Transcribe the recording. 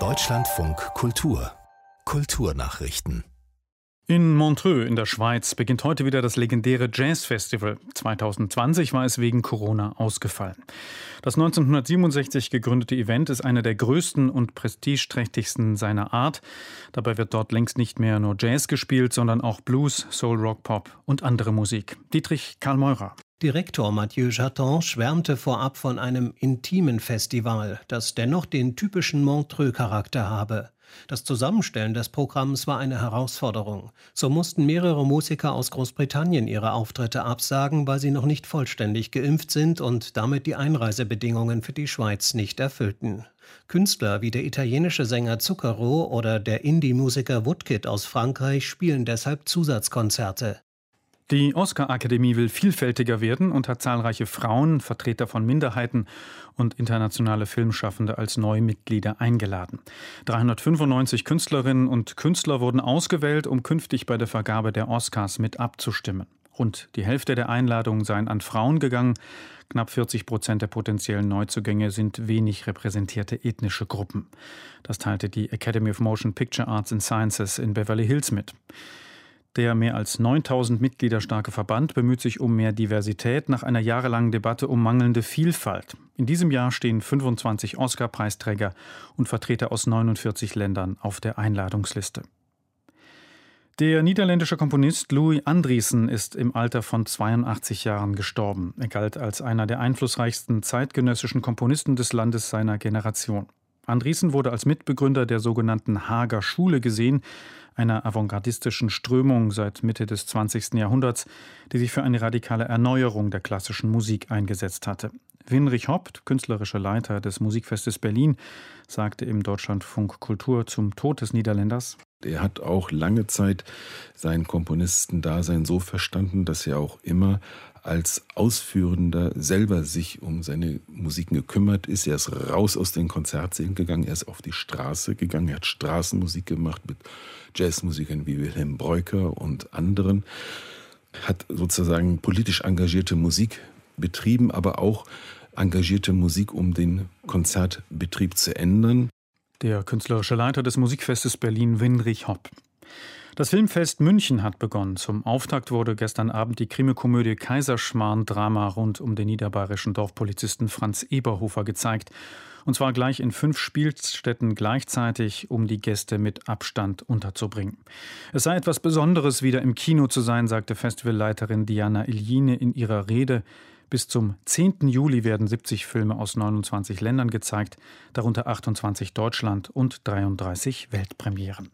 Deutschlandfunk Kultur Kulturnachrichten in Montreux in der Schweiz beginnt heute wieder das legendäre Jazzfestival. 2020 war es wegen Corona ausgefallen. Das 1967 gegründete Event ist einer der größten und prestigeträchtigsten seiner Art. Dabei wird dort längst nicht mehr nur Jazz gespielt, sondern auch Blues, Soul, Rock, Pop und andere Musik. Dietrich Karl Meurer. Direktor Mathieu Chaton schwärmte vorab von einem intimen Festival, das dennoch den typischen Montreux-Charakter habe. Das Zusammenstellen des Programms war eine Herausforderung. So mussten mehrere Musiker aus Großbritannien ihre Auftritte absagen, weil sie noch nicht vollständig geimpft sind und damit die Einreisebedingungen für die Schweiz nicht erfüllten. Künstler wie der italienische Sänger Zucchero oder der Indie-Musiker Woodkid aus Frankreich spielen deshalb Zusatzkonzerte. Die Oscar-Akademie will vielfältiger werden und hat zahlreiche Frauen, Vertreter von Minderheiten und internationale Filmschaffende als neue Mitglieder eingeladen. 395 Künstlerinnen und Künstler wurden ausgewählt, um künftig bei der Vergabe der Oscars mit abzustimmen. Rund die Hälfte der Einladungen seien an Frauen gegangen. Knapp 40 Prozent der potenziellen Neuzugänge sind wenig repräsentierte ethnische Gruppen. Das teilte die Academy of Motion Picture Arts and Sciences in Beverly Hills mit. Der mehr als 9000 Mitglieder starke Verband bemüht sich um mehr Diversität nach einer jahrelangen Debatte um mangelnde Vielfalt. In diesem Jahr stehen 25 Oscar-Preisträger und Vertreter aus 49 Ländern auf der Einladungsliste. Der niederländische Komponist Louis Andriessen ist im Alter von 82 Jahren gestorben. Er galt als einer der einflussreichsten zeitgenössischen Komponisten des Landes seiner Generation. Andriessen wurde als Mitbegründer der sogenannten Hager Schule gesehen, einer avantgardistischen Strömung seit Mitte des 20. Jahrhunderts, die sich für eine radikale Erneuerung der klassischen Musik eingesetzt hatte. Winrich Hoppt, künstlerischer Leiter des Musikfestes Berlin, sagte im Deutschlandfunk Kultur zum Tod des Niederländers. Er hat auch lange Zeit sein Komponistendasein so verstanden, dass er auch immer als Ausführender selber sich um seine Musiken gekümmert ist. Er ist raus aus den Konzertsälen gegangen, er ist auf die Straße gegangen, er hat Straßenmusik gemacht mit Jazzmusikern wie Wilhelm Breuker und anderen, hat sozusagen politisch engagierte Musik betrieben, aber auch engagierte Musik, um den Konzertbetrieb zu ändern. Der künstlerische Leiter des Musikfestes Berlin, Winrich Hopp. Das Filmfest München hat begonnen. Zum Auftakt wurde gestern Abend die Krimikomödie Kaiserschmarrn-Drama rund um den niederbayerischen Dorfpolizisten Franz Eberhofer gezeigt. Und zwar gleich in fünf Spielstätten gleichzeitig, um die Gäste mit Abstand unterzubringen. Es sei etwas Besonderes, wieder im Kino zu sein, sagte Festivalleiterin Diana Iljine in ihrer Rede. Bis zum 10. Juli werden 70 Filme aus 29 Ländern gezeigt, darunter 28 Deutschland und 33 Weltpremieren.